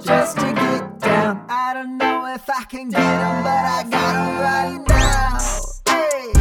just to get down. I don't know if I can get them, but I got them right now. Hey,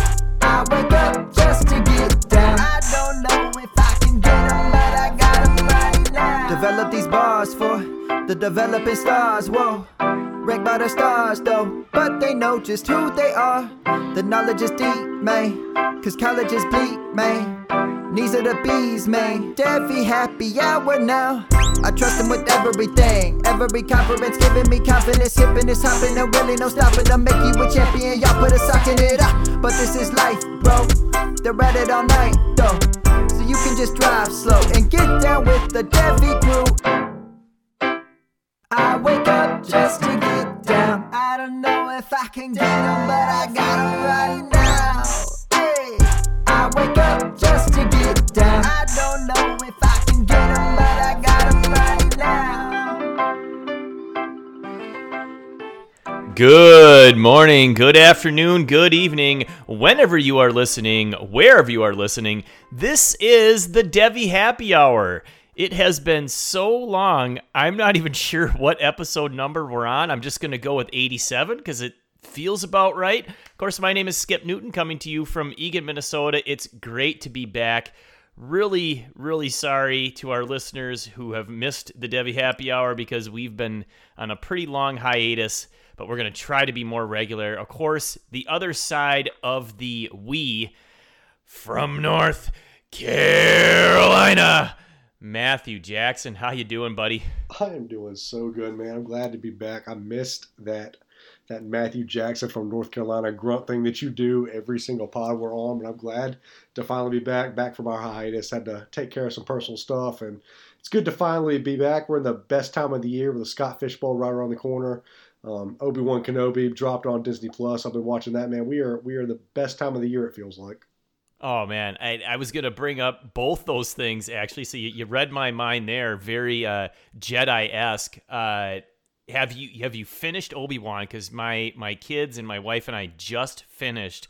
I wake up just to get down. I don't know if I can get them, but I got them right now. Develop these bars for the developing stars, whoa. Wrecked by the stars, though, but they know just who they are. The knowledge is deep, man, cause college is bleak, man. Knees are the bees, man. Devy happy hour now. I trust him with everything. Every conference giving me confidence. Hipping is hopping and really no stopping. I'll make you a champion. Y'all put a sock in it up. But this is life, bro. They're at it all night, though. So you can just drive slow and get down with the Devy crew. I wake up just to get down. I don't know if I can get them, but I got them right now. Hey, I wake up just to get Good morning, good afternoon, good evening, whenever you are listening, wherever you are listening. This is the Devy Happy Hour. It has been so long, I'm not even sure what episode number we're on. I'm just going to go with 87 because it feels about right. Of course, my name is Skip Newton coming to you from Eagan, Minnesota. It's great to be back. Really, really sorry to our listeners who have missed the Devy Happy Hour because we've been on a pretty long hiatus, but we're going to try to be more regular. Of course, the other side of the we from North Carolina, Matthew Jackson. How you doing, buddy? I am doing so good, man. I'm glad to be back. I missed that that Matthew Jackson from North Carolina grunt thing that you do every single pod we're on, but I'm glad to finally be back, back from our hiatus. Had to take care of some personal stuff, and it's good to finally be back. We're in the best time of the year with the Scott Fish Bowl right around the corner. Um, Obi Wan Kenobi dropped on Disney Plus. I've been watching that, man. We are we are the best time of the year. It feels like. Oh man, I, I was gonna bring up both those things actually. So you, you read my mind there, very uh, Jedi esque. Uh, have you have you finished Obi Wan? Because my my kids and my wife and I just finished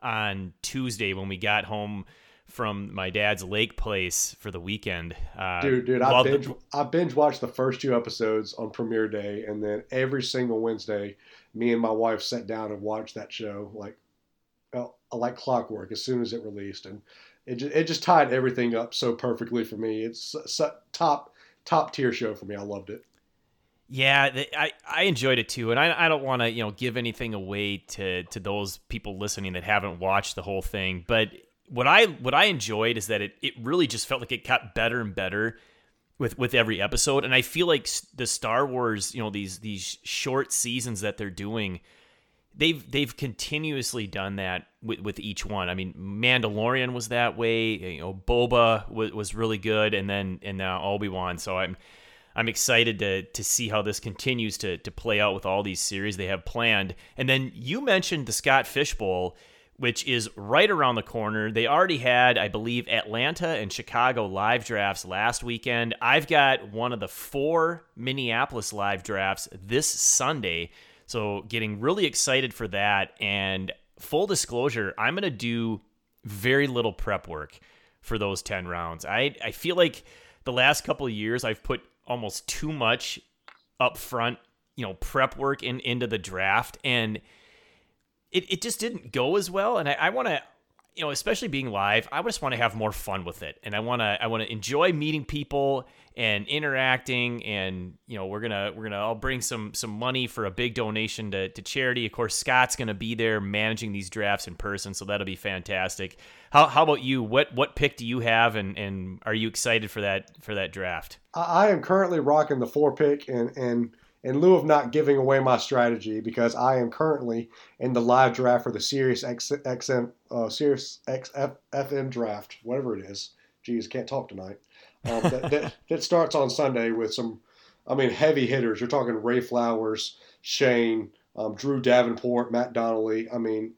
on Tuesday when we got home from my dad's lake place for the weekend. Uh, Dude, dude, I binge, the- I binge watched the first two episodes on premiere day, and then every single Wednesday, me and my wife sat down and watched that show like, well, like clockwork as soon as it released, and it just, it just tied everything up so perfectly for me. It's s- s- top top tier show for me. I loved it. Yeah, th- I, I enjoyed it too, and I, I don't want to you know give anything away to to those people listening that haven't watched the whole thing. But what I what I enjoyed is that it, it really just felt like it got better and better with with every episode, and I feel like the Star Wars you know these these short seasons that they're doing, they've they've continuously done that with, with each one. I mean, Mandalorian was that way. You know, Boba was, was really good, and then and now Obi Wan. So I'm I'm excited to to see how this continues to to play out with all these series they have planned. And then you mentioned the Scott Fish Bowl, which is right around the corner. They already had, I believe, Atlanta and Chicago live drafts last weekend. I've got one of the four Minneapolis live drafts this Sunday. So getting really excited for that. And full disclosure, I'm gonna do very little prep work for those 10 rounds. I, I feel like the last couple of years I've put almost too much up front, you know, prep work in into the draft and it, it just didn't go as well. And I, I want to, you know, especially being live, I just want to have more fun with it. And I want to, I want to enjoy meeting people and interacting. And, you know, we're to, we're going to all bring some, some money for a big donation to, to charity. Of course, Scott's to be there managing these drafts in person. So that'll be fantastic. How, how about you? What, what pick do you have? And, and are you excited for that, for that draft? I am currently rocking the four pick, and and in lieu of not giving away my strategy, because I am currently in the live draft for the Sirius X, XM, uh, Sirius XF, FM draft, whatever it is. Geez, can't talk tonight. Um, that, that, that starts on Sunday with some, I mean, heavy hitters. You're talking Ray Flowers, Shane, um, Drew Davenport, Matt Donnelly. I mean,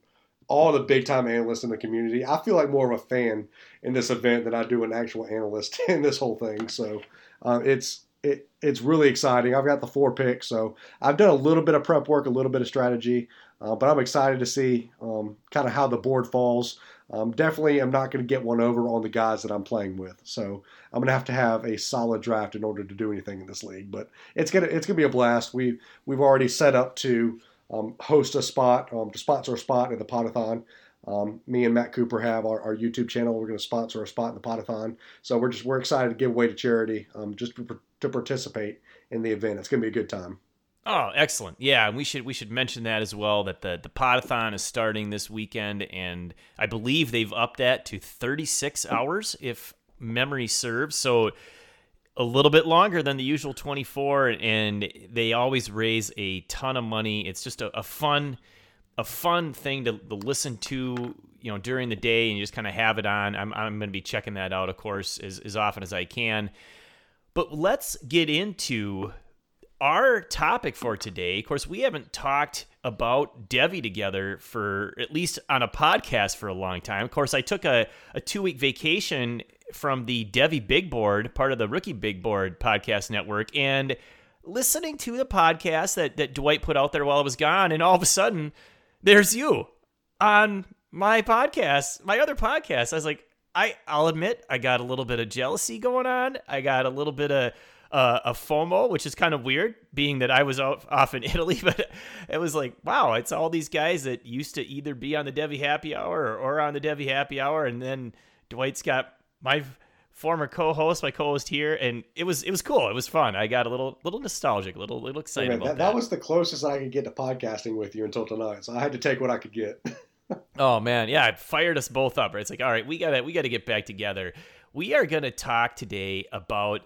all the big time analysts in the community. I feel like more of a fan in this event than I do an actual analyst in this whole thing. So uh, it's it, it's really exciting. I've got the four picks, so I've done a little bit of prep work, a little bit of strategy. Uh, but I'm excited to see um, kind of how the board falls. Um, definitely, I'm not going to get one over on the guys that I'm playing with. So I'm going to have to have a solid draft in order to do anything in this league. But it's gonna it's gonna be a blast. We we've already set up to um, host a spot um, to sponsor a spot in the Podathon. Um, me and Matt Cooper have our, our YouTube channel. We're going to sponsor a spot in the Podathon, So we're just we're excited to give away to charity um, just to, participate in the event. It's going to be a good time. Oh, excellent! Yeah, we should we should mention that as well. That the the podathon is starting this weekend, and I believe they've upped that to 36 hours, if memory serves. So a little bit longer than the usual 24, and they always raise a ton of money. It's just a, a fun a fun thing to, to listen to you know during the day and you just kind of have it on i'm, I'm going to be checking that out of course as, as often as i can but let's get into our topic for today, of course, we haven't talked about Devy together for at least on a podcast for a long time. Of course, I took a, a two week vacation from the Devy Big Board, part of the Rookie Big Board podcast network, and listening to the podcast that, that Dwight put out there while I was gone, and all of a sudden, there's you on my podcast, my other podcast. I was like, I, I'll admit, I got a little bit of jealousy going on. I got a little bit of uh, a FOMO, which is kind of weird, being that I was off, off in Italy. But it was like, wow, it's all these guys that used to either be on the Devy Happy Hour or, or on the Devy Happy Hour, and then Dwight's got my former co-host, my co-host here, and it was it was cool. It was fun. I got a little little nostalgic, a little little excited about that, that. that was the closest I could get to podcasting with you until tonight. So I had to take what I could get. Oh man, yeah, it fired us both up. Right? It's like, all right, we gotta we gotta get back together. We are gonna talk today about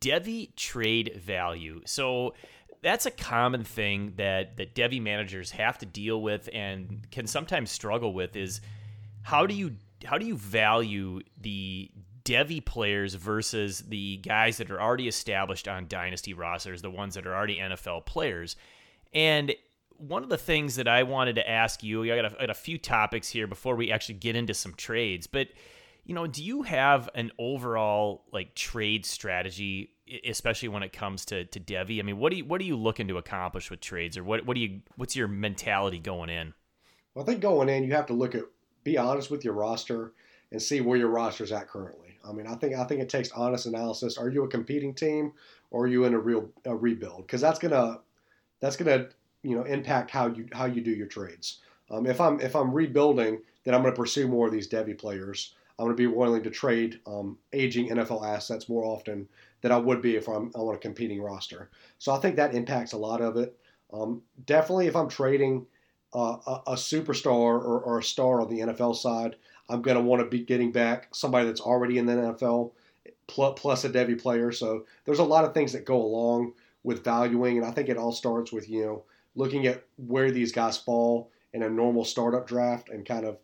Devy trade value. So that's a common thing that that Devy managers have to deal with and can sometimes struggle with is how do you how do you value the Devy players versus the guys that are already established on dynasty rosters, the ones that are already NFL players. And one of the things that I wanted to ask you, I got a, I got a few topics here before we actually get into some trades, but you know, do you have an overall like trade strategy, especially when it comes to to Devy? I mean, what do you what are you looking to accomplish with trades, or what what do you what's your mentality going in? Well, I think going in, you have to look at be honest with your roster and see where your roster's at currently. I mean, I think I think it takes honest analysis. Are you a competing team, or are you in a real a rebuild? Because that's gonna that's gonna you know impact how you how you do your trades. Um, if I'm if I'm rebuilding, then I'm going to pursue more of these Devy players. I'm going to be willing to trade um, aging NFL assets more often than I would be if I'm on a competing roster. So I think that impacts a lot of it. Um, definitely, if I'm trading uh, a, a, superstar or, or, a star on the NFL side, I'm going to want to be getting back somebody that's already in the NFL plus, a Devy player. So there's a lot of things that go along with valuing, and I think it all starts with you know looking at where these guys fall in a normal startup draft and kind of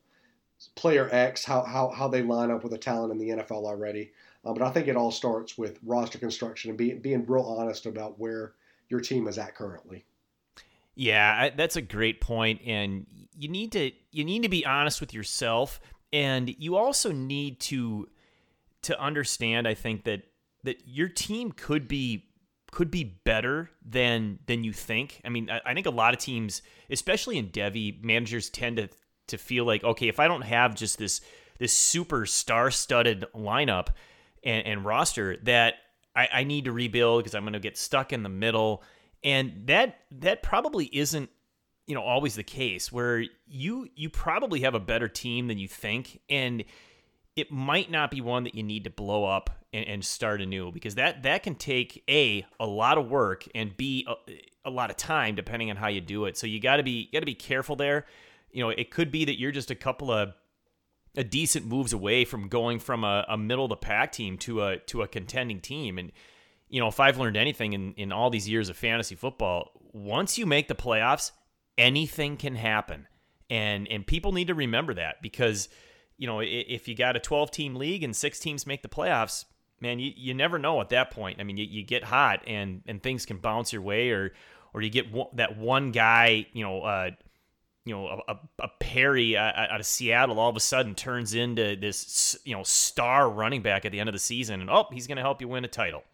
player X, how, how, how they line up with the talent in the NFL already. Uh, but I think it all starts with roster construction and being being real honest about where your team is at currently. Yeah, that's a great point, and you need to you need to be honest with yourself, and you also need to to understand. I think that that your team could be could be better than than you think. I mean, I, I think a lot of teams, especially in Devy, managers tend to to feel like okay, if I don't have just this this super star studded lineup and, and, roster, that I, I need to rebuild because I'm going to get stuck in the middle, and that that probably isn't you know always the case where you you probably have a better team than you think and it might not be one that you need to blow up and, and, start anew because that that can take a a lot of work and b a, a lot of time depending on how you do it. So you got to be got to be careful there. You know, it could be that you're just a couple of a decent moves away from going from a, a middle of the pack team to a to a contending team. And you know, if I've learned anything in in all these years of fantasy football, once you make the playoffs, anything can happen. And and people need to remember that because you know, if you got a 12 team league and six teams make the playoffs, man, you, you never know at that point. I mean, you, you get hot and, and things can bounce your way or, or you get one, that one guy, you know, uh, you know, a, a Penny out of Seattle all of a sudden turns into this, you know, star running back at the end of the season, and oh, he's going to help you win a title.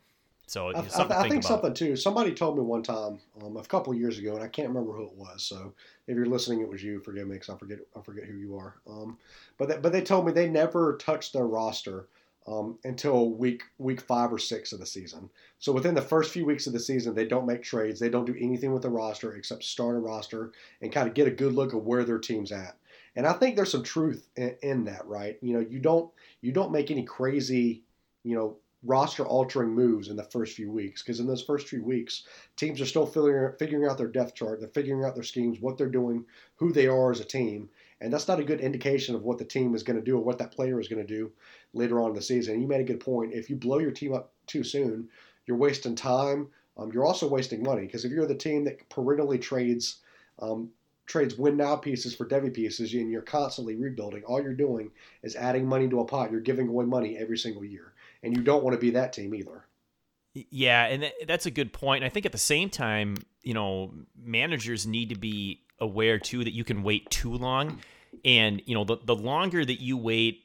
So I, something I, I think something too. Somebody told me one time, um, a couple of years ago, and I can't remember who it was. So if you're listening, it was you. Forgive me, because I forget I forget who you are. Um, but they, but they told me they never touched their roster um, until week week five or six of the season. So within the first few weeks of the season, they don't make trades. They don't do anything with the roster except start a roster and kind of get a good look of where their team's at. And I think there's some truth in, in that, right? You know, you don't you don't make any crazy, you know, roster altering moves in the first few weeks because in those first few weeks, teams are still figuring figuring out their depth chart, they're figuring out their schemes, what they're doing, who they are as a team, and that's not a good indication of what the team is going to do or what that player is going to do later on in the season. And you made a good point. If you blow your team up too soon, you're wasting time. Um, you're also wasting money because if you're the team that perennially trades um, trades win now pieces for Devy pieces and you're constantly rebuilding, all you're doing is adding money to a pot. You're giving away money every single year, and you don't want to be that team either. Yeah, and that's a good point. I think at the same time, you know, managers need to be aware too that you can wait too long, and you know, the the longer that you wait,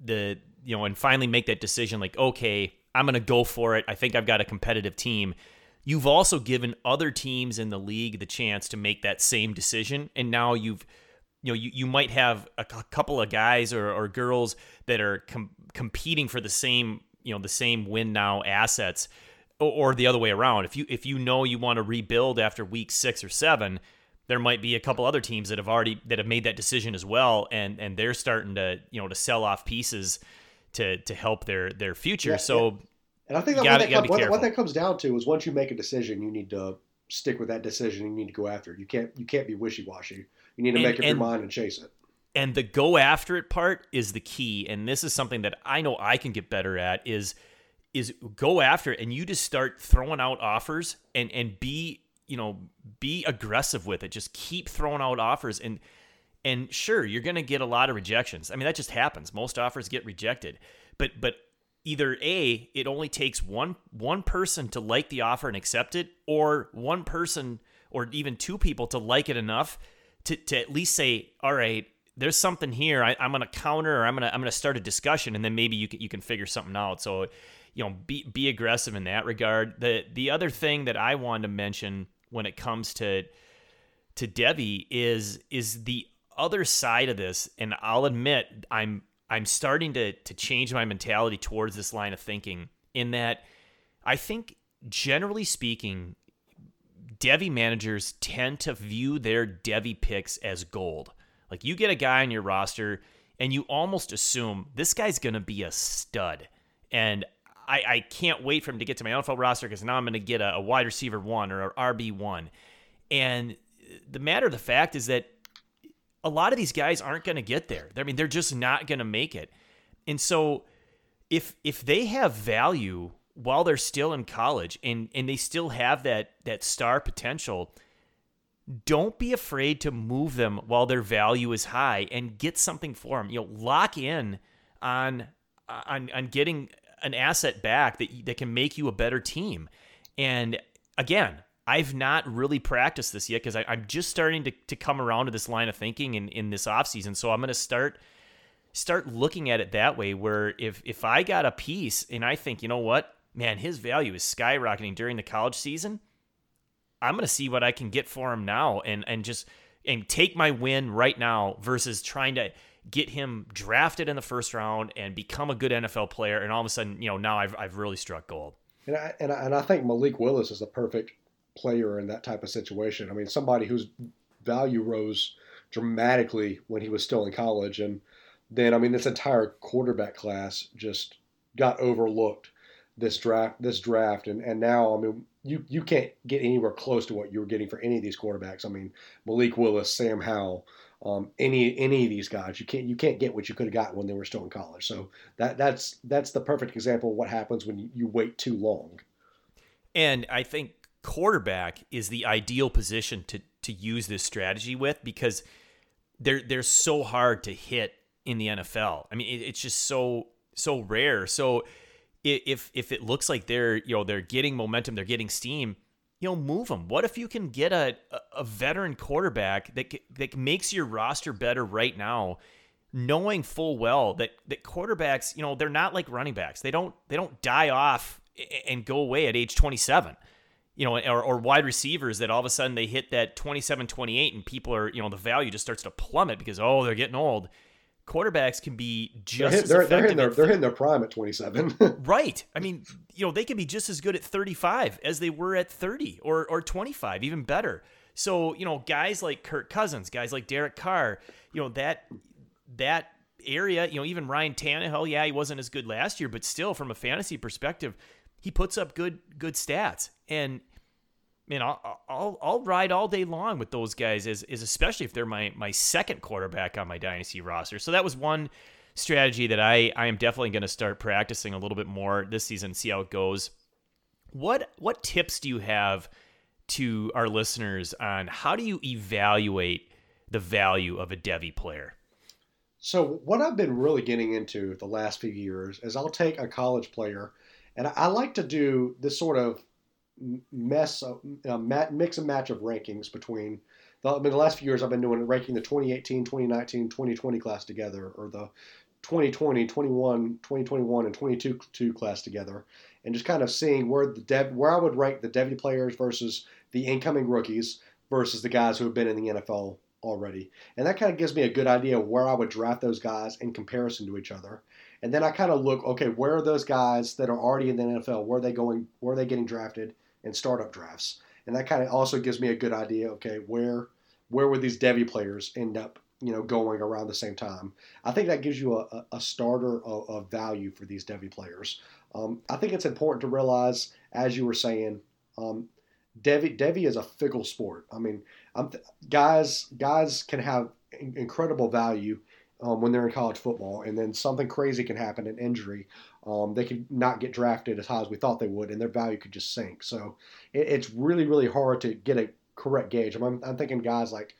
the you know, and finally make that decision, like, okay, I'm gonna go for it. I think I've got a competitive team. You've also given other teams in the league the chance to make that same decision, and now you've you know you, you might have a cou- couple of guys or, or girls that are com- competing for the same you know the same win now assets or, or the other way around if you if you know you want to rebuild after week six or seven there might be a couple other teams that have already that have made that decision as well and and they're starting to you know to sell off pieces to to help their their future Yeah, so And I think that, gotta- what, that what, what that comes down to is once you make a decision, you need to stick with that decision. You need to go after it. You can't you can't be wishy washy. You need to And- make up your mind and chase it. and the go after it part is the key and this is something that i know i can get better at is is go after it and you just start throwing out offers and and be you know be aggressive with it. Just keep throwing out offers and and sure you're going to get a lot of rejections. I mean that just happens. Most offers get rejected. But but either a it only takes one one person to like the offer and accept it or one person or even two people to like it enough to, to at least say all right there's something here. I, i'm going to counter or i'm going to i'm going to start a discussion and then maybe you can you can figure something out. So you know be be aggressive in that regard. The the other thing that i wanted to mention when it comes to to Devy is is the other side of this, and I'll admit I'm I'm starting to to change my mentality towards this line of thinking. In that, I think generally speaking, Devy managers tend to view their Devy picks as gold. Like you get a guy on your roster, and you almost assume this guy's going to be a stud, and I, I can't wait for him to get to my NFL roster because now I'm going to get a, a wide receiver one or a RB one. And the matter of the fact is that a lot of these guys aren't going to get there. I mean, they're just not going to make it. And so if if they have value while they're still in college and and they still have that that star potential, don't be afraid to move them while their value is high and get something for them. You know, lock in on on on getting an asset back that that can make you a better team. And again, I've not really practiced this yet because I'm just starting to, to come around to this line of thinking in, in this offseason. So I'm going to start start looking at it that way where if if I got a piece and I think, you know what, man, his value is skyrocketing during the college season, I'm going to see what I can get for him now and and just and take my win right now versus trying to get him drafted in the first round and become a good NFL player and all of a sudden, you know, now I've I've really struck gold. And I, and I, and I think Malik Willis is the perfect player in that type of situation. I mean, somebody whose value rose dramatically when he was still in college, and then I mean, this entire quarterback class just got overlooked this draft. This draft, and and now I mean, you you can't get anywhere close to what you were getting for any of these quarterbacks. I mean, Malik Willis, Sam Howell. Um, any any of these guys, you can't you can't get what you could have gotten when they were still in college. So that that's that's the perfect example of what happens when you, wait too long. And I think quarterback is the ideal position to to use this strategy with because they're they're so hard to hit in the NFL. I mean, it, it's just so so rare. So if if it looks like they're you know they're getting momentum, they're getting steam, you know, move them. What if you can get a a- veteran quarterback that that makes your roster better right now? knowing full well that that quarterbacks, you know, they're not like running backs. They don't they don't die off and go away at age 27 you know, or, or, wide receivers that all of a sudden they hit that 27, 28 and people are, you know, the value just starts to plummet because, oh, they're getting old. Quarterbacks can be just they're, as they're, effective. They're, they're, they're hitting their prime at 27. right. I mean, you know, they can be just as good at 35 as they were at 30 or, or 25, even better. So, you know, guys like Kirk Cousins, guys like Derek Carr, you know, that, that area, you know, even Ryan Tannehill, yeah, he wasn't as good last year, but still from a fantasy perspective, he puts up good, good stats. And man, I'll, I'll, I'll ride all day long with those guys, is, is especially if they're my, my second quarterback on my dynasty roster. So that was one strategy that I, I am definitely going to start practicing a little bit more this season, see how it goes. What, what tips do you have to our listeners on how do you evaluate the value of a Devy player? So what I've been really getting into the last few years is I'll take a college player, and I like to do this sort of mess, uh, mix and match of rankings between. The, I mean, the last few years I've been doing ranking the 2018, 2019, 2020 class together, or the 2020, 21, 2021, and 22 class together, and just kind of seeing where the dev, where I would rank the Devy players versus the incoming rookies versus the guys who have been in the NFL already, and that kind of gives me a good idea where I would draft those guys in comparison to each other. And then I kind of look, okay, where are those guys that are already in the NFL? Where are they going? Where are they getting drafted? And startup drafts. And that kind of also gives me a good idea, okay, where where would these Devy players end up, you know, going around the same time? I think that gives you a, a starter of, of, value for these Devy players. Um, I think it's important to realize, as you were saying, um, Devy, Devy is a fickle sport. I mean, th- guys guys can have incredible value um, when they're in college football, and then something crazy can happen, an injury. Um, they could not get drafted as high as we thought they would, and their value could just sink. So it, it's really, really hard to get a correct gauge. I'm, I'm thinking guys like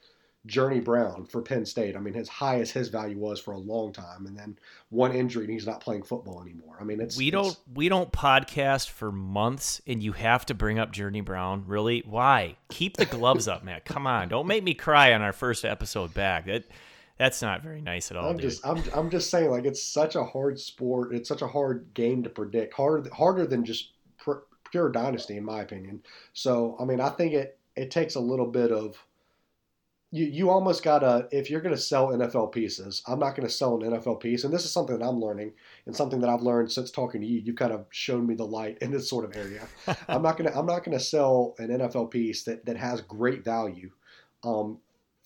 Journey Brown for Penn State. I mean, as high as his value was for a long time, and then one injury, and he's not playing football anymore. I mean, it's we don't it's, we don't podcast for months, and you have to bring up Journey Brown. Really? Why? Keep the gloves up, man. Come on, don't make me cry on our first episode back. That that's not very nice at all. I'm dude. just I'm I'm just saying like it's such a hard sport. It's such a hard game to predict. Harder harder than just pure dynasty in my opinion. So I mean I think it it takes a little bit of you you almost gotta if you're gonna sell NFL pieces. I'm not gonna sell an NFL piece, and this is something that I'm learning and something that I've learned since talking to you. You've kind of shown me the light in this sort of area. I'm not gonna I'm not gonna sell an NFL piece that that has great value. Um,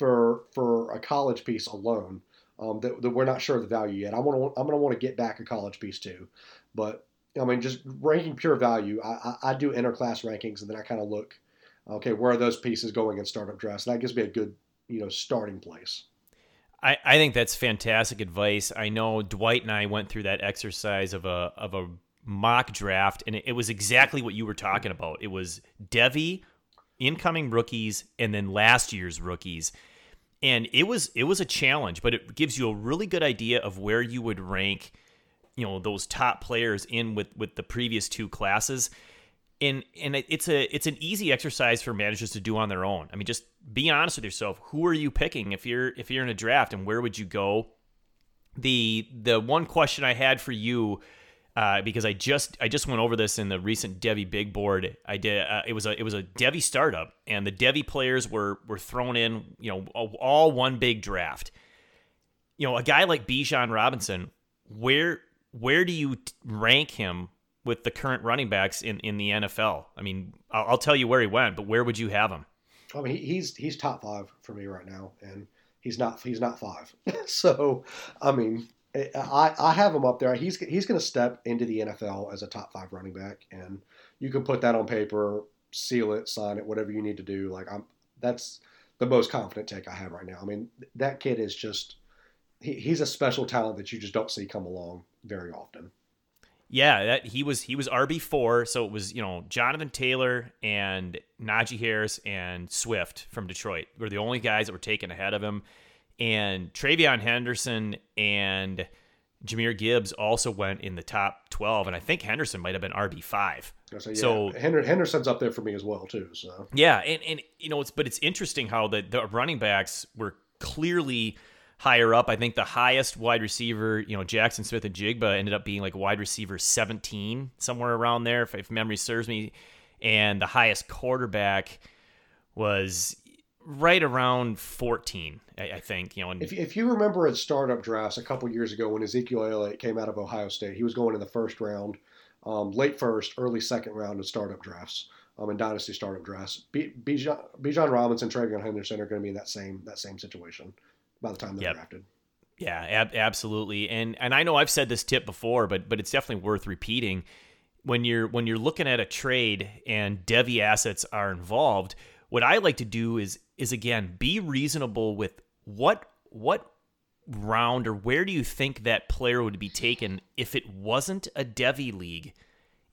for for a college piece alone um, that, that, we're not sure of the value yet. I want to I'm going to want to get back a college piece too, but I mean just ranking pure value. I, I, I do interclass rankings and then I kind of look, okay, where are those pieces going in startup drafts? That gives me a good you know starting place. I, I think that's fantastic advice. I know Dwight and I went through that exercise of a of a mock draft, and it, it was exactly what you were talking about. It was Devy, incoming rookies, and then last year's rookies and it was it was a challenge, but it gives you a really good idea of where you would rank, you know, those top players in with with the previous two classes. And and it's a it's an easy exercise for managers to do on their own. I mean, just be honest with yourself. Who are you picking if you're if you're in a draft, and where would you go? The the one question I had for you uh, because I just I just went over this in the recent Devy Big Board. I did uh, it was a it was a Devy startup, and the Devy players were were thrown in, you know, all one big draft. You know, a guy like Bijan Robinson, where where do you rank him with the current running backs in, in the NFL? I mean, I'll, I'll tell you where he went, but where would you have him? I mean, he's he's top five for me right now, and he's not he's not five. so, I mean, I, I have him up there. He's he's going to step into the NFL as a top five running back, and you can put that on paper, seal it, sign it, whatever you need to do. Like I'm, that's the most confident take I have right now. I mean, that kid is just he, he's a special talent that you just don't see come along very often. Yeah, that he was he was RB four, so it was you know Jonathan Taylor and Najee Harris and Swift from Detroit were the only guys that were taken ahead of him and TreVeyon Henderson and Jahmyr Gibbs also went in the top 12, and I think Henderson might have been RB5. So, yeah, so Henderson's up there for me as well too. So yeah, and, and you know it's but it's interesting how the the running backs were clearly higher up. I think the highest wide receiver, you know, Jackson Smith-Njigba ended up being like wide receiver 17, somewhere around there, if, if memory serves me. And the highest quarterback was right around 14, I, I think. You know, and If, if you remember in startup drafts a couple years ago when Ezekiel Elliott came out of Ohio State, he was going in the first round, um, late first, early second round in startup drafts, um, in dynasty startup drafts. B- Bijan, Bijan Robinson, TreVeyon Henderson are going to be in that same that same situation by the time they're Yep. drafted. Yeah, ab- absolutely. And and I know I've said this tip before, but but it's definitely worth repeating. When you're when you're looking at a trade and Devy assets are involved, what I like to do is is again be reasonable with what what round or where do you think that player would be taken if it wasn't a Devy league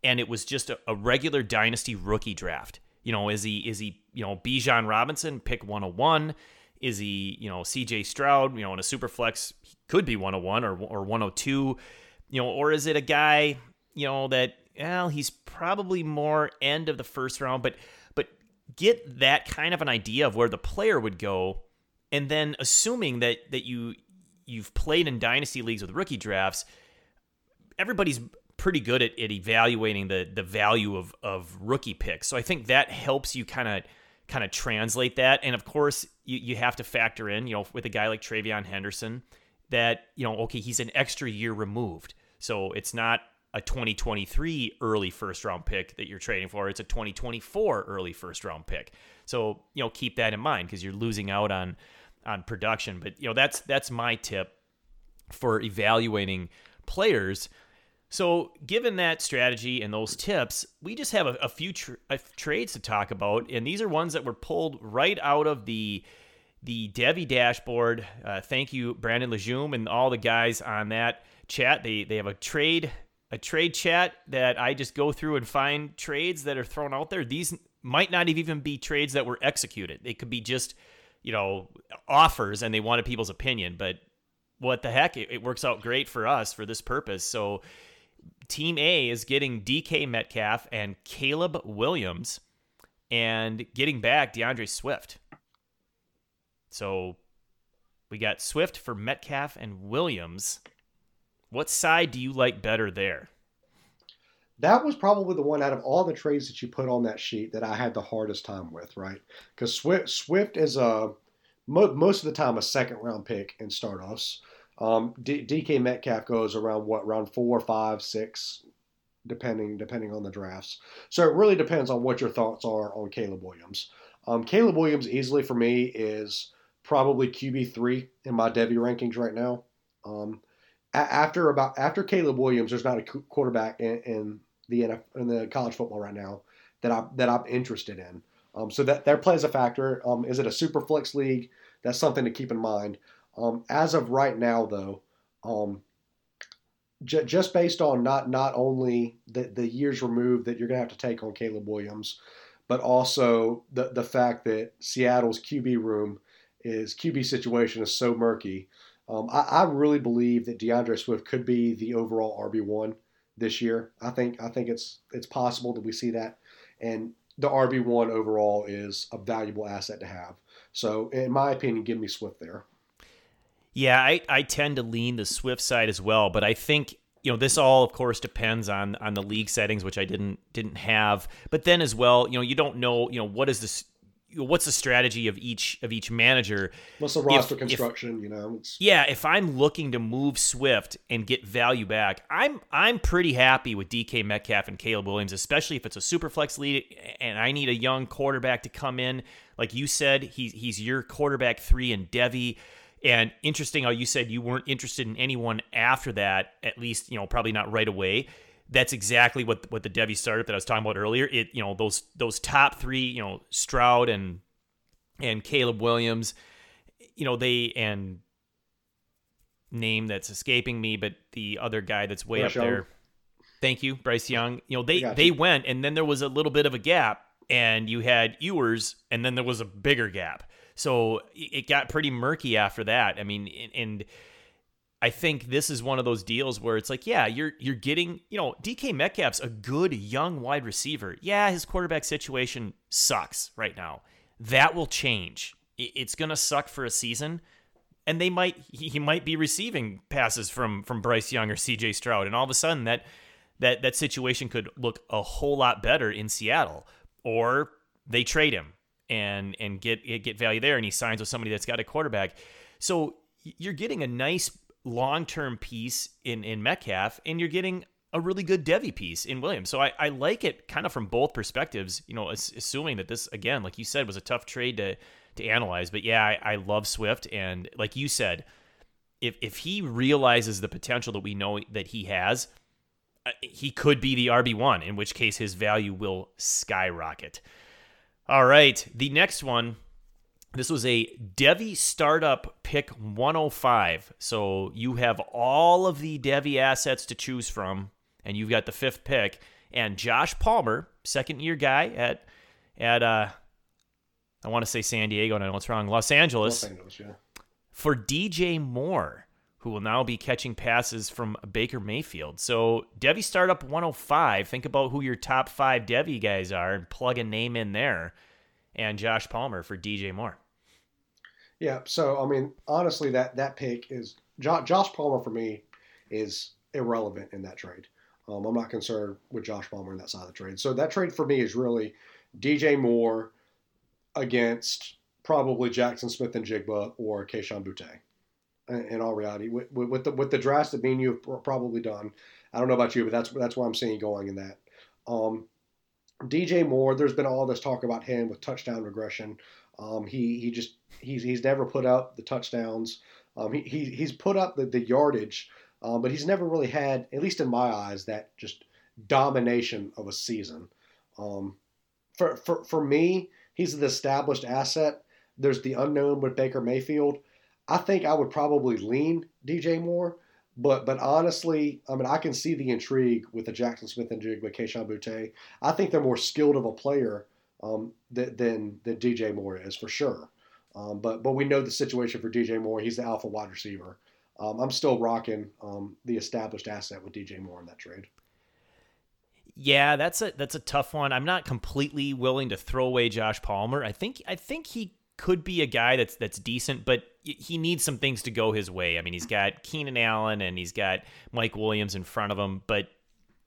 and it was just a, a regular dynasty rookie draft. You know, is he is he you know Bijan Robinson pick 101? Is he you know C.J. Stroud? You know, in a super flex could be 101 or or 102. You know, or is it a guy you know that well he's probably more end of the first round, but get that kind of an idea of where the player would go, and then assuming that that you you've played in dynasty leagues with rookie drafts, everybody's pretty good at, at evaluating the the value of of rookie picks. So I think that helps you kind of kind of translate that. And of course, you, you have to factor in, you know, with a guy like TreVeyon Henderson, that, you know, okay, he's an extra year removed. So it's not a 2023 early first round pick that you're trading for. It's a 2024 early first round pick. So, you know, keep that in mind because you're losing out on on production. But, you know, that's that's my tip for evaluating players. So, given that strategy and those tips, we just have a, a few trades to talk about, and these are ones that were pulled right out of the the Devy dashboard. Uh, thank you, Brandon Lejeune, and all the guys on that chat. They they have a trade a trade chat that I just go through and find trades that are thrown out there. These might not even be trades that were executed. They could be just you know offers, and they wanted people's opinion, but what the heck? It, it works out great for us for this purpose. So Team A is getting DK Metcalf and Caleb Williams and getting back DeAndre Swift. So we got Swift for Metcalf and Williams. What side do you like better there? That was probably the one out of all the trades that you put on that sheet that I had the hardest time with, right? Because Swift, Swift is a mo- most of the time a second round pick in startups. Um, D- DK Metcalf goes around what round four, five, six, depending depending on the drafts. So it really depends on what your thoughts are on Caleb Williams. Um, Caleb Williams easily for me is probably QB three in my Devy rankings right now. Um, after about after Caleb Williams, there's not a quarterback in, in the NF, in the college football right now that I that I'm interested in. Um, so that that plays a factor. Um, is it a super flex league? That's something to keep in mind. Um, as of right now, though, um, j- just based on not not only the, the years removed that you're going to have to take on Caleb Williams, but also the the fact that Seattle's QB room is QB situation is so murky. Um, I, I really believe that DeAndre Swift could be the overall RB one this year. I think I think it's it's possible that we see that, and the RB one overall is a valuable asset to have. So, in my opinion, give me Swift there. Yeah, I, I tend to lean the Swift side as well, but I think you know this all of course depends on on the league settings, which I didn't didn't have. But then as well, you know, you don't know, you know, what is this what's the strategy of each of each manager What's the roster if- construction? you know, it's, yeah, if I'm looking to move Swift and get value back, I'm I'm pretty happy with DK Metcalf and Caleb Williams, especially if it's a super flex lead and I need a young quarterback to come in. Like you said, he's he's your quarterback three and Devy. And interesting how you said you weren't interested in anyone after that, at least, you know, probably not right away. That's exactly what what the Devy startup that I was talking about earlier. It, you know, those those top three, you know, Stroud and and Caleb Williams, you know, they and name that's escaping me, but the other guy that's way Bryce up there. Thank you, Bryce Young. You know, they got they went and then there was a little bit of a gap and you had Ewers and then there was a bigger gap. So it it got pretty murky after that. I mean, and- and I think this is one of those deals where it's like, yeah, you're you're getting, you know, DK Metcalf's a good young wide receiver. Yeah, his quarterback situation sucks right now. That will change. It's to suck for a season, and they might he might be receiving passes from from Bryce Young or C.J. Stroud, and all of a sudden that that that situation could look a whole lot better in Seattle, or they trade him and and get get value there, and he signs with somebody that's got a quarterback. So you're getting a nice long term piece in in Metcalf, and you're getting a really good Devy piece in Williams. So I, I like it kind of from both perspectives. You know, assuming that this again, like you said, was a tough trade to to analyze. But yeah, I, I love Swift, and like you said, if if he realizes the potential that we know that he has, uh, he could be the RB one. In which case, his value will skyrocket. All right, the next one. This was a Devy startup pick 105. So you have all of the Devy assets to choose from, and you've got the fifth pick. And Josh Palmer, second year guy at at uh, I want to say San Diego, and I know it's wrong. Los Angeles. Los Angeles, yeah. For DJ Moore, who will now be catching passes from Baker Mayfield. So Devy Startup 105. Think about who your top five Devy guys are and plug a name in there. And Josh Palmer for DJ Moore. Yeah. So I mean, honestly, that that pick is Josh Palmer for me is irrelevant in that trade. Um, I'm not concerned with Josh Palmer in that side of the trade. So that trade for me is really DJ Moore against probably Jackson Smith-Njigba or Kayshon Boutte. In all reality, with, with the with the drafts that me and you have probably done, I don't know about you, but that's that's where I'm seeing going in that. Um, DJ Moore, there's been all this talk about him with touchdown regression. Um, he he just he's he's never put up the touchdowns. Um, he, he he's put up the, the yardage, um, but he's never really had, at least in my eyes, that just domination of a season. Um, for, for for me, He's an established asset. There's the unknown with Baker Mayfield. I think I would probably lean DJ Moore, but but honestly, I mean, I can see the intrigue with the Jackson Smith-Njigba Kayshon Boutte. I think they're more skilled of a player um, than, than than DJ Moore is for sure. Um, but but we know the situation for DJ Moore. He's the alpha wide receiver. Um, I'm still rocking um, the established asset with DJ Moore in that trade. Yeah, that's a that's a tough one. I'm not completely willing to throw away Josh Palmer. I think I think he could be a guy that's that's decent, but he needs some things to go his way. I mean, he's got Keenan Allen and he's got Mike Williams in front of him, but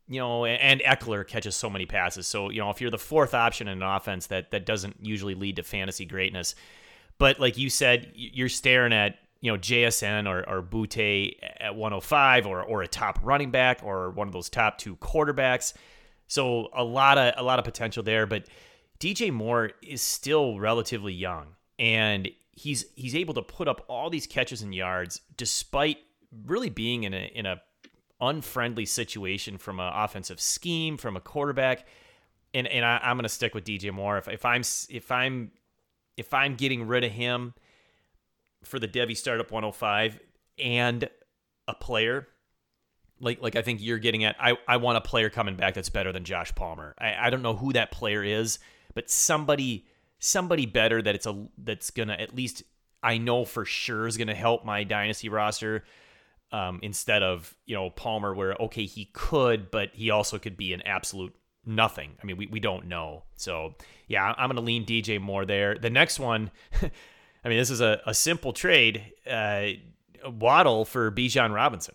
you know, and Ekeler catches so many passes. So you know, if you're the fourth option in an offense, that that doesn't usually lead to fantasy greatness. But like you said, you're staring at you know JSN or, or Boutte at 105 or or a top running back or one of those top two quarterbacks. So a lot of a lot of potential there, but DJ Moore is still relatively young and he's he's able to put up all these catches and yards despite really being in a in a unfriendly situation from an offensive scheme from a quarterback. And and I, am going to stick with DJ Moore. If, if I'm if I'm if I'm getting rid of him for the Devy Startup 105 and a player like like I think you're getting at. I, I want a player coming back that's better than Josh Palmer. I, I don't know who that player is, but somebody somebody better that it's a that's gonna at least I know for sure is gonna help my dynasty roster. Um, instead of you know Palmer, where okay he could, but he also could be an absolute nothing. I mean, we, we don't know. So yeah, I'm gonna lean DJ Moore there. The next one, I mean, this is a, a simple trade. Uh, Waddle for Bijan Robinson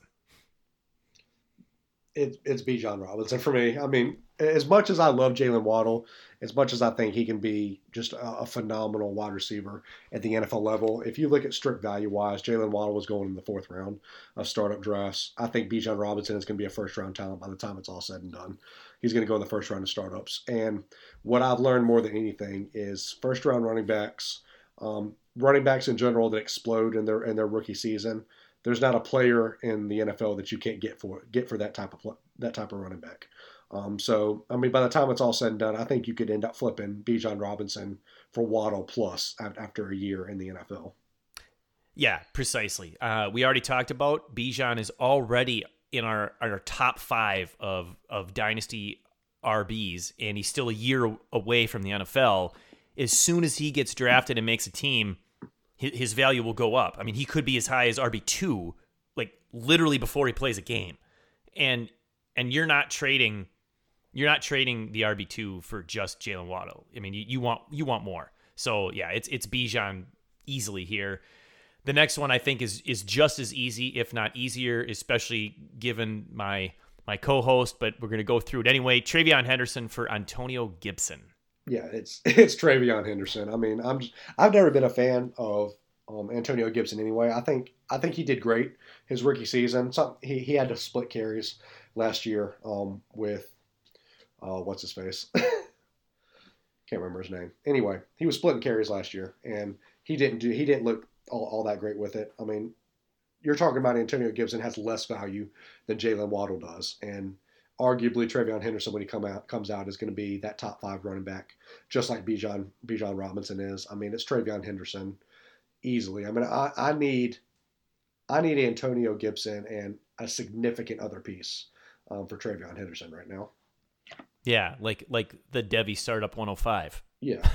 it, it's Bijan Robinson for me. I mean, as much as I love Jaylen Waddle, as much as I think he can be just a, a, phenomenal wide receiver at the NFL level, if you look at strict value wise, Jaylen Waddle was going in the fourth round of startup drafts. I think Bijan Robinson is going to be a first round talent by the time it's all said and done. He's going to go in the first round of startups. And what I've learned more than anything is first round running backs, um, running backs in general that explode in their in their rookie season there's not a player in the NFL that you can't get for get for that type of that type of running back. Um, so I mean, by the time it's all said and done, I think you could end up flipping Bijan Robinson for Waddle plus after a year in the NFL. Yeah, precisely. Uh, we already talked about Bijan is already in our our top five of of dynasty RBs, and he's still a year away from the NFL. As soon as he gets drafted and makes a team, his value will go up. I mean, he could be as high as RB two, like literally before he plays a game, and and you're not trading, you're not trading the RB two for just Jaylen Waddle. I mean, you, you want you want more. So yeah, it's it's Bijan easily here. The next one I think is is just as easy, if not easier, especially given my my co-host. But we're to go through it anyway. TreVeyon Henderson for Antonio Gibson. Yeah, it's it's TreVeyon Henderson. I mean, I'm just, I've never been a fan of um, Antonio Gibson anyway. I think I think he did great his rookie season. Some, he he had to split carries last year um, with uh, what's his face. Can't remember his name. Anyway, he was splitting carries last year, and he didn't do he didn't look all, all that great with it. I mean, you're talking about Antonio Gibson has less value than Jaylen Waddle does, and arguably TreVeyon Henderson when he come out comes out is going to be that top five running back, just like Bijan Bijan Robinson is. I mean, it's TreVeyon Henderson easily. I mean, I, I need I need Antonio Gibson and a significant other piece um, for TreVeyon Henderson right now. Yeah, like like the Devy Startup 105. Yeah.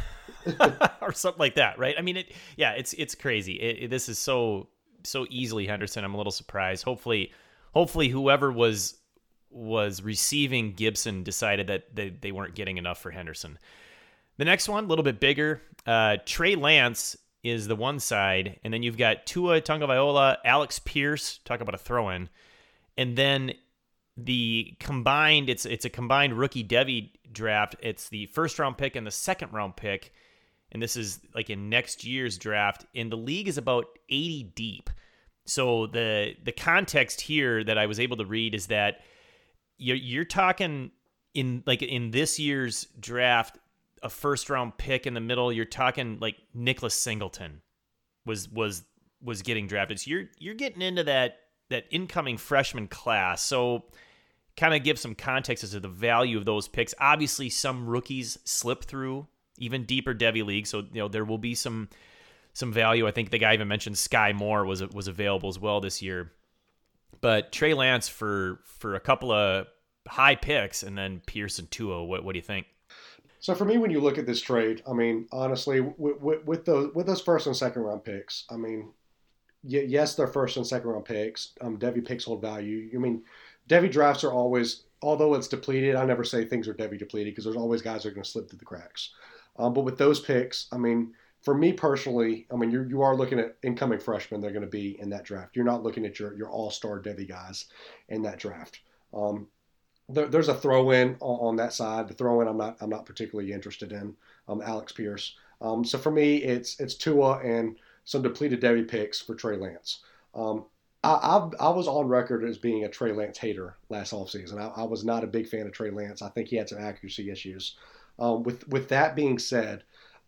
or something like that, right? I mean, it. Yeah, it's it's crazy. It, it, this is so so easily Henderson. I'm a little surprised. Hopefully, hopefully whoever was was receiving Gibson decided that they, they weren't getting enough for Henderson. The next one, a little bit bigger. Uh, Trey Lance is the one side, and then you've got Tua Tagovailoa, Alec Pierce. Talk about a throw-in, and then the combined it's it's a combined rookie Devy draft. It's the first round pick and the second round pick, and this is like in next year's draft. And the league is about 80 deep. So the the context here that I was able to read is that you're you're talking in like in this year's draft a first round pick in the middle. You're talking like Nicholas Singleton was was was getting drafted. So you're you're getting into that that incoming freshman class. So kind of give some context as to the value of those picks. Obviously, some rookies slip through even deeper Devy league, so you know there will be some some value. I think the guy even mentioned Skyy Moore was was available as well this year. But Trey Lance for for a couple of high picks, and then Pearson Tua. What what do you think? So for me, when you look at this trade, I mean, honestly, with, with, with those with those first and second round picks, I mean, yes, they're first and second round picks. Um, Devy picks hold value. I mean, Devy drafts are always, although it's depleted, I never say things are Devy depleted because there's always guys that are going to slip through the cracks. Um, but with those picks, I mean, for me personally, I mean, you you are looking at incoming freshmen they're going to be in that draft. You're not looking at your your all star Devy guys in that draft. Um, there, there's a throw in on, on, that side. The throw in, I'm not I'm not particularly interested in. Um, Alec Pierce. Um, so for me, it's it's Tua and some depleted Devy picks for Trey Lance. Um, I, I, I, was on record as being a Trey Lance hater last offseason. I, I was not a big fan of Trey Lance. I think he had some accuracy issues. Um, with with that being said,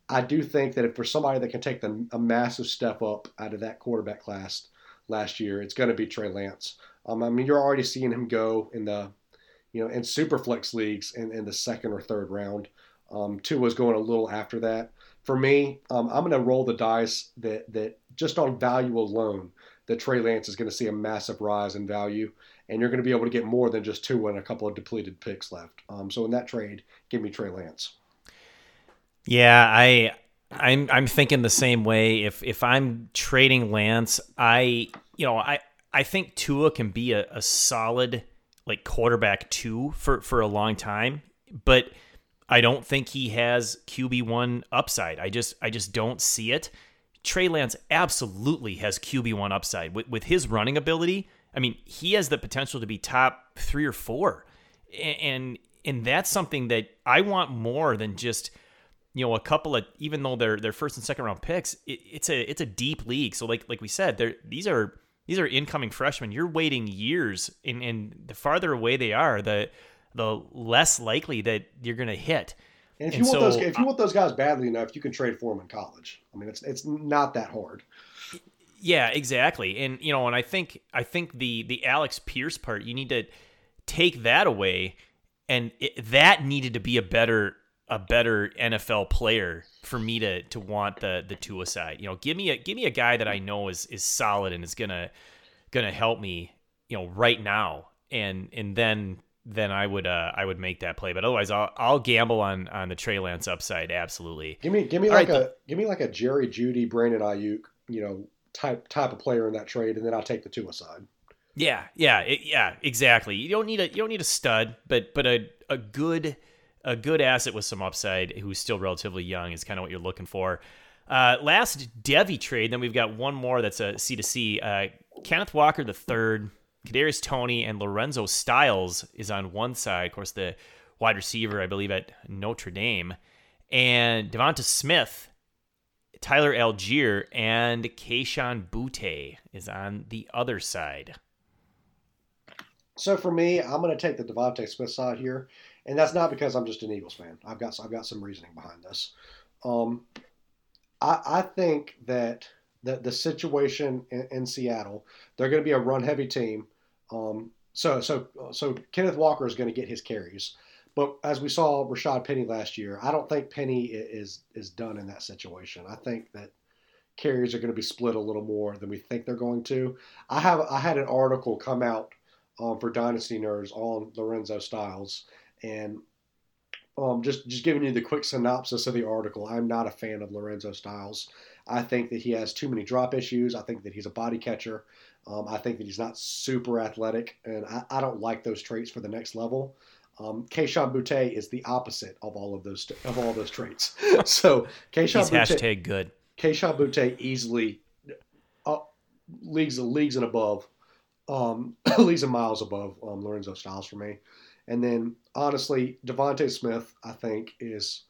I do think that if somebody that can take the, a massive step up out of that quarterback class last year, it's going to be Trey Lance. Um, I mean, you're already seeing him go in the, you know, in super flex leagues in, in the second or third round. Um, Tua was going a little after that. For me, um, I'm going to roll the dice that that just on value alone, that Trey Lance is going to see a massive rise in value, and you're going to be able to get more than just Tua and a couple of depleted picks left. Um, so in that trade, give me Trey Lance. Yeah, I I'm I'm thinking the same way. If if I'm trading Lance, I you know I I think Tua can be a, a solid like quarterback two for for a long time, but I don't think he has QB one upside. I just I just don't see it. Trey Lance absolutely has QB1 upside with, with his running ability. I mean, he has the potential to be top three or four. And and that's something that I want more than just you know a couple of even though they're they're first and second round picks it, it's a it's a deep league so like like we said they these are these are incoming freshmen you're waiting years and and the farther away they are the the less likely that you're going to hit and if and you want those, if you want those guys badly enough, you can trade for them in college. I mean, it's it's not that hard. Yeah, exactly. And you know, and I think I think the the Alec Pierce part, you need to take that away, and it, that needed to be a better a better NFL player for me to to want the the Tua side. You know, give me a give me a guy that I know is is solid and is gonna gonna help me. You know, right now, and and then then I would uh, I would make that play. But otherwise, I'll I'll gamble on on the Trey Lance upside. Absolutely. Give me give me All like right, a the, give me like a Jerry Jeudy, Brandon Aiyuk, you know, type type of player in that trade, and then I'll take the two aside. Yeah, yeah, it, yeah, exactly. You don't need a you don't need a stud, but but a a good a good asset with some upside who's still relatively young is kind of what you're looking for. Uh, last Devy trade, then we've got one more that's a C to C. Uh, Kenneth Walker the third, Kadarius Toney and Lorenzo Styles is on one side. Of course, the wide receiver, I believe, at Notre Dame, and DeVonta Smith, Tyler Allgeier, and Kayshon Boutte is on the other side. So for me, I'm going to take the DeVonta Smith side here, and that's not because I'm just an Eagles fan. I've got I've got some reasoning behind this. Um, I, I think that the the situation in, in Seattle, they're going to be a run heavy team. Um, so so so Kenneth Walker is going to get his carries, but as we saw Rashad Penny last year, I don't think Penny is is done in that situation. I think that carries are going to be split a little more than we think they're going to. I have I had an article come out um, for Dynasty Nerds on Lorenzo Styles, and um, just just giving you the quick synopsis of the article. I'm not a fan of Lorenzo Styles. I think that he has too many drop issues. I think that he's a body catcher. Um, I think that he's not super athletic, and I, I don't like those traits for the next level. Um, Kayshon Boutte is the opposite of all of those of all those traits. so Kayshon He's Boutte, hashtag good. Kayshon Boutte easily uh, leagues leagues and above, um, leagues and miles above um, Lorenzo Styles for me. And then honestly, DeVonta Smith, I think is,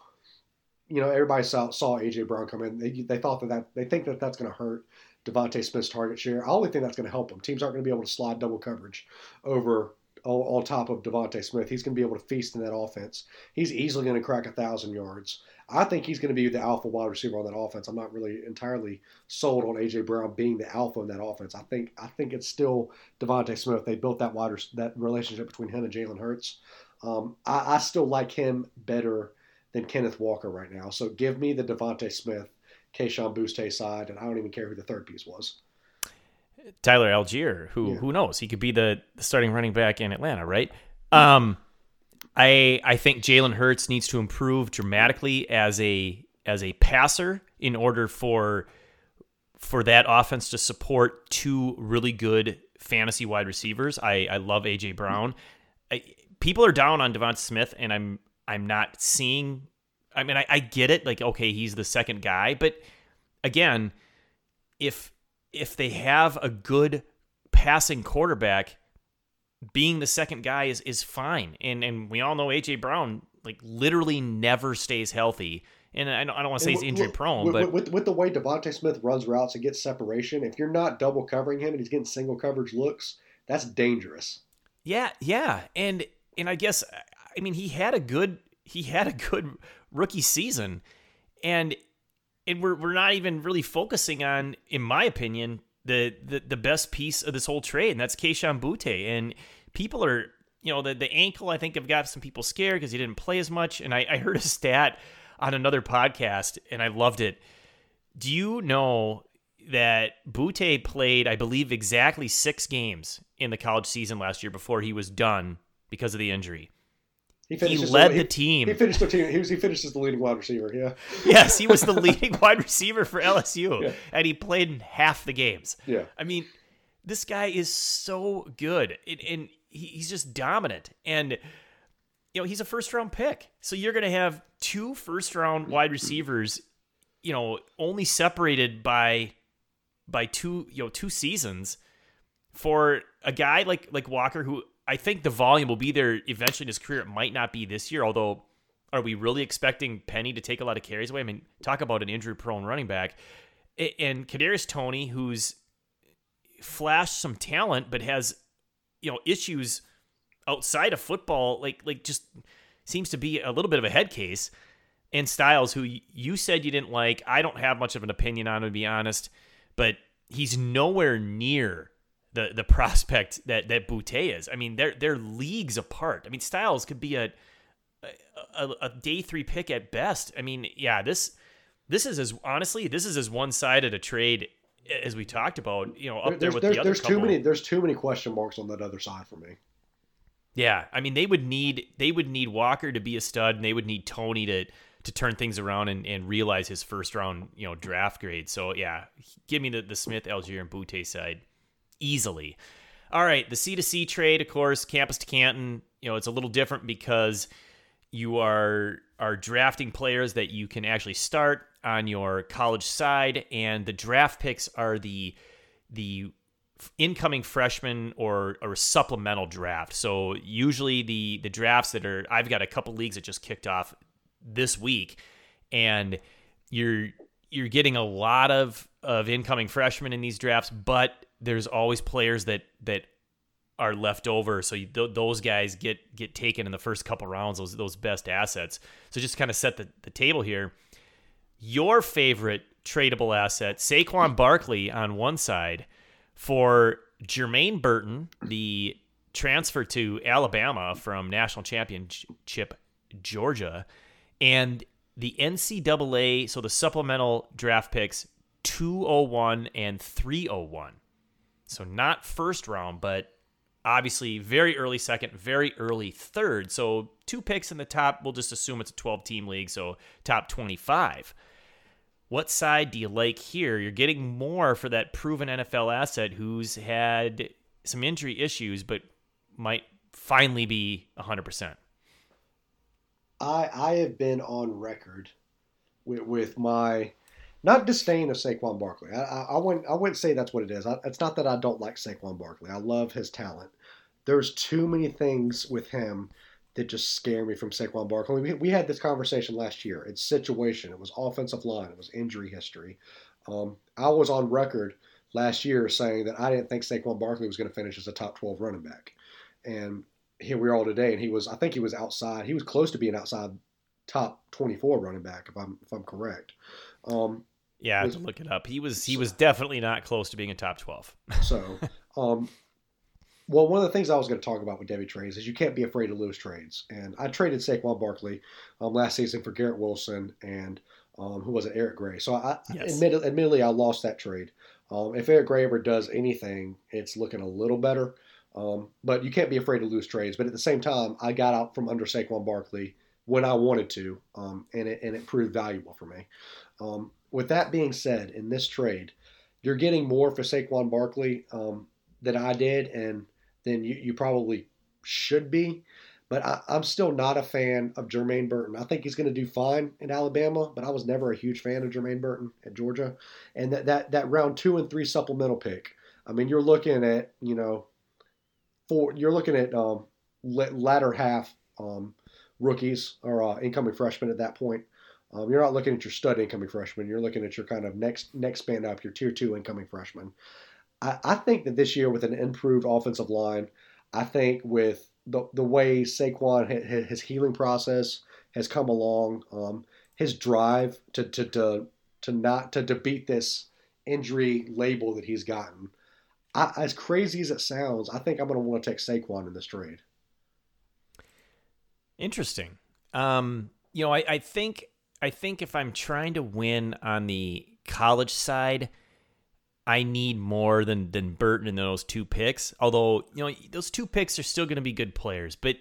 you know, everybody saw, saw AJ Brown come in. They, they thought that, that they think that that's going to hurt DeVonta Smith's target share. I only think that's going to help him. Teams aren't going to be able to slide double coverage over on, top of DeVonta Smith. He's going to be able to feast in that offense. He's easily going to crack a thousand yards. I think he's going to be the alpha wide receiver on that offense. I'm not really entirely sold on AJ Brown being the alpha in that offense. I think I think it's still DeVonta Smith. They built that wide that relationship between him and Jalen Hurts. Um, I, I, still like him better than Kenneth Walker right now. So give me the DeVonta Smith, Kayshon Boutte side, and I don't even care who the third piece was. Tyler Allgeier, who Yeah. who knows? He could be the, the starting running back in Atlanta, right? Um, I I think Jalen Hurts needs to improve dramatically as a as a passer in order for for that offense to support two really good fantasy wide receivers. I I love AJ Brown. I, people are down on DeVonta Smith, and I'm I'm not seeing. I mean, I, I get it. Like, okay, he's the second guy, but again, if if they have a good passing quarterback, being the second guy is is fine. And and we all know AJ Brown like literally never stays healthy. And I don't, I don't want to say he's injury with- prone, with, but with, with the way DeVonta Smith runs routes and gets separation, if you're not double covering him and he's getting single coverage looks, that's dangerous. Yeah, yeah, and and I guess I mean he had a good he had a good rookie season, and and we're we're not even really focusing on, in my opinion, the the, the best piece of this whole trade, and that's Kayshon Boutte. and people are you know the the ankle I think have got some people scared because he didn't play as much, and I, I heard a stat on another podcast and I loved it. Do you know that Boutte played, I believe, exactly six games in the college season last year before he was done because of the injury. He, He led he- the team. He finished the team. He was he finished as the leading wide receiver. Yeah, yes, he was the leading wide receiver for LSU, Yeah. and he played in half the games. yeah. I mean, this guy is so good, and, and he, he's just dominant. And you know, he's a first round pick, so you're going to have two first round wide receivers. You know, only separated by by two you know two seasons for a guy like like Walker, who I think the volume will be there eventually in his career. It might not be this year, although. Are we really expecting Penny to take a lot of carries away? I mean, talk about an injury-prone running back, and Kadarius Toney, who's flashed some talent but has you know issues outside of football like like just seems to be a little bit of a head case and Styles who you said you didn't like I don't have much of an opinion on to be honest but he's nowhere near the the prospect that that Boutte is. I mean they're they're leagues apart. I mean Styles could be a a, a day 3 pick at best. I mean yeah this this is as honestly this is as one-sided a trade as we talked about you know up there there's with there's, the other there's too many there's too many question marks on that other side for me. Yeah, I mean they would need they would need Walker to be a stud, and they would need Toney to to turn things around and, and realize his first round you know draft grade. So yeah, give me the the Smith, Allgeier, and Boutte side easily. All right, the C to C trade, of course, campus to Canton. You know it's a little different because you are are drafting players that you can actually start. on your college side, and the draft picks are the the incoming freshman or or supplemental draft. So usually the the drafts that are I've got a couple leagues that just kicked off this week, and you're you're getting a lot of of incoming freshmen in these drafts, but there's always players that that are left over. So you, th- those guys get get taken in the first couple rounds. Those those best assets. So just kind of set the, the table here. Your favorite tradable asset, Saquon Barkley on one side, for Jermaine Burton, the transfer to Alabama from national championship Georgia, and the NCAA. So the supplemental draft picks 201 and 301. So not first round, but obviously very early second, very early third. So two picks in the top, we'll just assume it's a 12 team league, so top 25. What side do you like here? You're getting more for that proven NFL asset who's had some injury issues, but might finally be 100%. I I have been on record with, with my not disdain of Saquon Barkley. I, I, I, wouldn't I wouldn't say that's what it is. I, it's not that I don't like Saquon Barkley. I love his talent. There's too many things with him that just scare me from Saquon Barkley. We, we had this conversation last year. It's situation. It was offensive line. It was injury history. Um, I was on record last year saying that I didn't think Saquon Barkley was going to finish as a top 12 running back. And here we are today, and he was I think he was outside. He was close to being outside top 24 running back if I'm if I'm correct. Um, yeah, I have to look it up. He was he was definitely not close to being a top twelve. so, um, well, one of the things I was going to talk about with Devy trades is you can't be afraid to lose trades. And I traded Saquon Barkley um, last season for Garrett Wilson and um, who was it, Eric Gray. So I yes. admittedly, admittedly I lost that trade. Um, if Eric Gray ever does anything, it's looking a little better. Um, but you can't be afraid to lose trades. But at the same time, I got out from under Saquon Barkley when I wanted to, um, and it and it proved valuable for me. Um, with that being said, in this trade, you're getting more for Saquon Barkley um, than I did, and than you, you probably should be. But I, am still not a fan of Jermaine Burton. I think he's going to do fine in Alabama, but I was never a huge fan of Jermaine Burton at Georgia. And that, that, that round two and three supplemental pick, I mean, you're looking at, you know, four, you're looking at um, latter half um, rookies or uh, incoming freshmen at that point. Um, you're not looking at your stud incoming freshman. You're looking at your kind of next next span up, your tier two incoming freshman. I, I think that this year with an improved offensive line, I think with the the way Saquon his healing process has come along, um, his drive to to to to not to, to beat this injury label that he's gotten. I, as crazy as it sounds, I think I'm going to want to take Saquon in this trade. Interesting. Um, you know, I, I think I think if I'm trying to win on the college side, I need more than than Burton in those two picks. Although you know those two picks are still going to be good players, but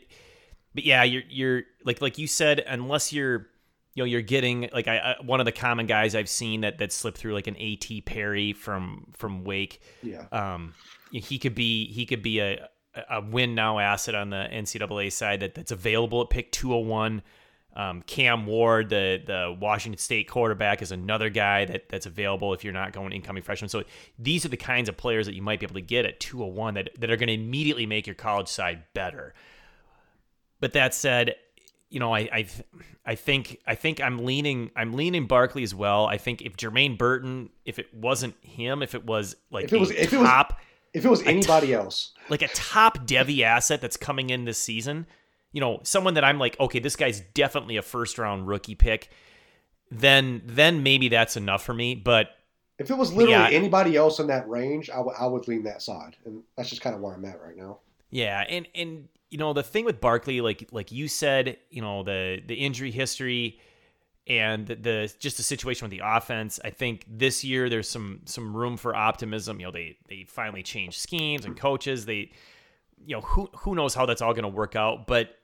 but yeah, you're you're like like you said, unless you're you know you're getting like I, I one of the common guys I've seen that that slipped through like an A.T. Perry from from Wake. Yeah. Um, he could be he could be a a win now asset on the NCAA side that that's available at pick 201. Um, Cam Ward, the the Washington State quarterback, is another guy that that's available if you're not going incoming freshman. So these are the kinds of players that you might be able to get at 201 that that are going to immediately make your college side better. But that said, you know, I I I think I think I'm leaning I'm leaning Barkley as well. I think if Jermaine Burton, if it wasn't him, if it was like if it was if top, it was if it was anybody else, like a top Devy asset that's coming in this season you know, someone that I'm like, okay, this guy's definitely a first round rookie pick, then then maybe that's enough for me. But if it was literally yeah, anybody else in that range, I, w- I would lean that side, and that's just kind of where I'm at right now. Yeah, and and you know the thing with Barkley, like like you said, you know the the injury history and the, the just the situation with the offense. I think this year there's some some room for optimism. You know they they finally changed schemes and coaches. They you know who who knows how that's all going to work out, but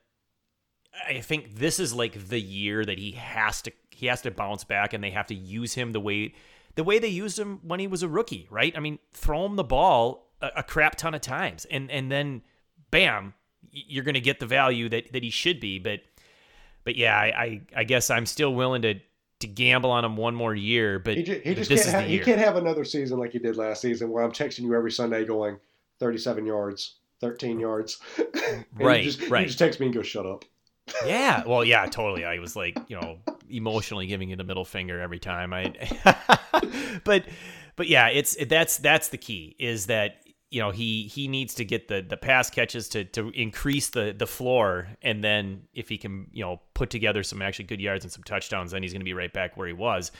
I think this is like the year that he has to he has to bounce back and they have to use him the way the way they used him when he was a rookie, right? I mean, throw him the ball a, a crap ton of times and and then bam, you're going to get the value that that he should be, but but yeah, I, I, I guess I'm still willing to to gamble on him one more year, but He, ju- he just this can't. is Ha- the he year. can't have another season like he did last season, where I'm texting you every Sunday going 37 yards, 13 yards. Right, You just, right. You just text me and go, "Shut up." Yeah, well, yeah, totally. I was like, you know, emotionally giving you the middle finger every time I. but, but yeah, it's that's that's the key is that you know he he needs to get the the pass catches to to increase the the floor, and then if he can you know put together some actually good yards and some touchdowns, then he's going to be right back where he was.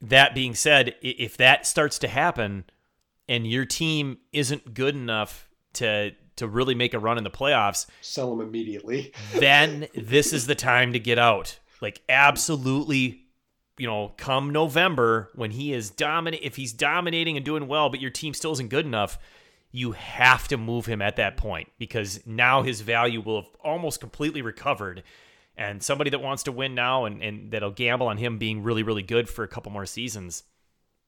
That being said, if that starts to happen, and your team isn't good enough to to really make a run in the playoffs, Sell him immediately. then this is the time to get out. Like absolutely, you know, come November when he is dominant if he's dominating and doing well, but your team still isn't good enough, you have to move him at that point because now his value will have almost completely recovered. And somebody that wants to win now and, and that'll gamble on him being really, really good for a couple more seasons,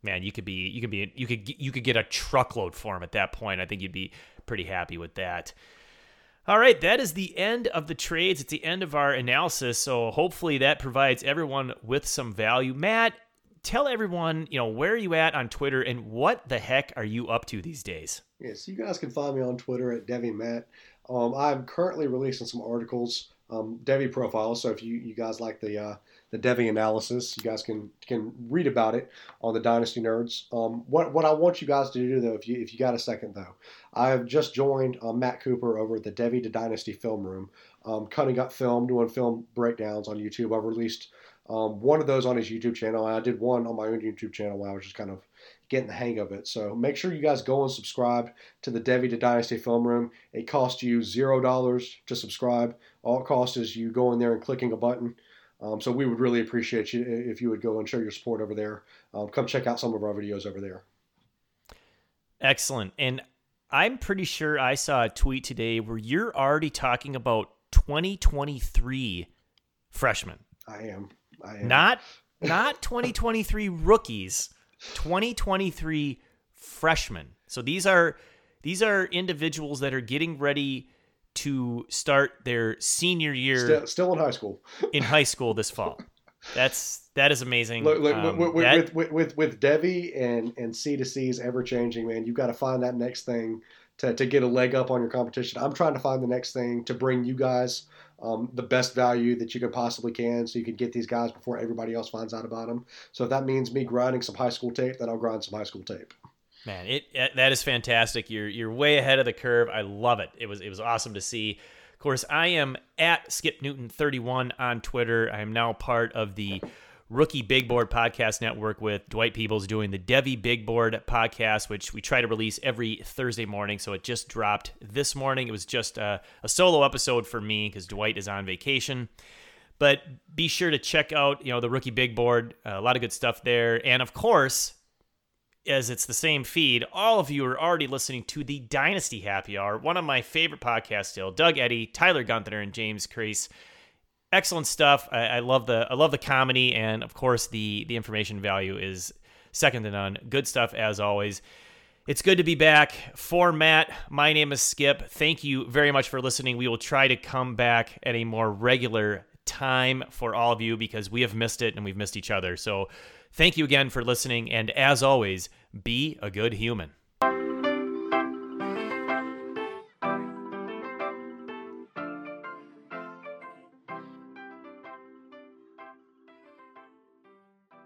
man, you could be you could be you could you could get a truckload for him at that point. I think you'd be pretty happy with that. All right, that is the end of the trades. It's the end of our analysis. So hopefully that provides everyone with some value. Matt, tell everyone, you know, where are you at on Twitter and what the heck are you up to these days? Yes, you guys can find me on Twitter at Devy Matt. Um, I'm currently releasing some articles, um, Devy profiles. So if you, you guys like the uh, the Devy analysis, you guys can can read about it on the Dynasty Nerds. Um, what what I want you guys to do though, if you if you got a second though, I have just joined uh, Matt Cooper over at the Devy to Dynasty Film Room, um, cutting up film, doing film breakdowns on YouTube. I've released um, one of those on his YouTube channel, and I did one on my own YouTube channel when I was just kind of getting the hang of it. So make sure you guys go and subscribe to the Devy to Dynasty Film Room. It costs you zero dollars to subscribe. All it costs is you going there and clicking a button. Um, so we would really appreciate you if you would go and show your support over there. Um, come check out some of our videos over there. Excellent. And I'm pretty sure I saw a tweet today where you're already talking about 2023 freshmen. I am. I am. Not not 2023 rookies, 2023 freshmen. So these are these are individuals that are getting ready to start their senior year still, still in high school. in high school this fall. That's that is amazing. Look, look Um, with, with, that- with, with, with, Devy and, and C to C's ever changing, man, you've got to find that next thing to, to get a leg up on your competition. I'm trying to find the next thing to bring you guys um, the best value that you can possibly can so you can get these guys before everybody else finds out about them. So if that means me grinding some high school tape, then I'll grind some high school tape. Man, it, it that is fantastic. You're you're way ahead of the curve. I love it. It was it was awesome to see. Of course, I am at Skip Newton 31 on Twitter. I am now part of the Rookie Big Board Podcast Network with Dwight Peebles doing the Devy Big Board podcast, which we try to release every Thursday morning. So it just dropped this morning. It was just a, a solo episode for me because Dwight is on vacation. But be sure to check out, you know, the Rookie Big Board. Uh, a lot of good stuff there. And of course, as it's the same feed, all of you are already listening to the Dynasty Happy Hour, one of my favorite podcasts still. Doug Eddy, Tyler Gunther, and James Crease. Excellent stuff. I, I love the I love the comedy, and of course the the information value is second to none. Good stuff as always. It's good to be back. For Matt, my name is Skip. Thank you very much for listening. We will try to come back at a more regular time for all of you because we have missed it and we've missed each other. So thank you again for listening. And as always, be a good human.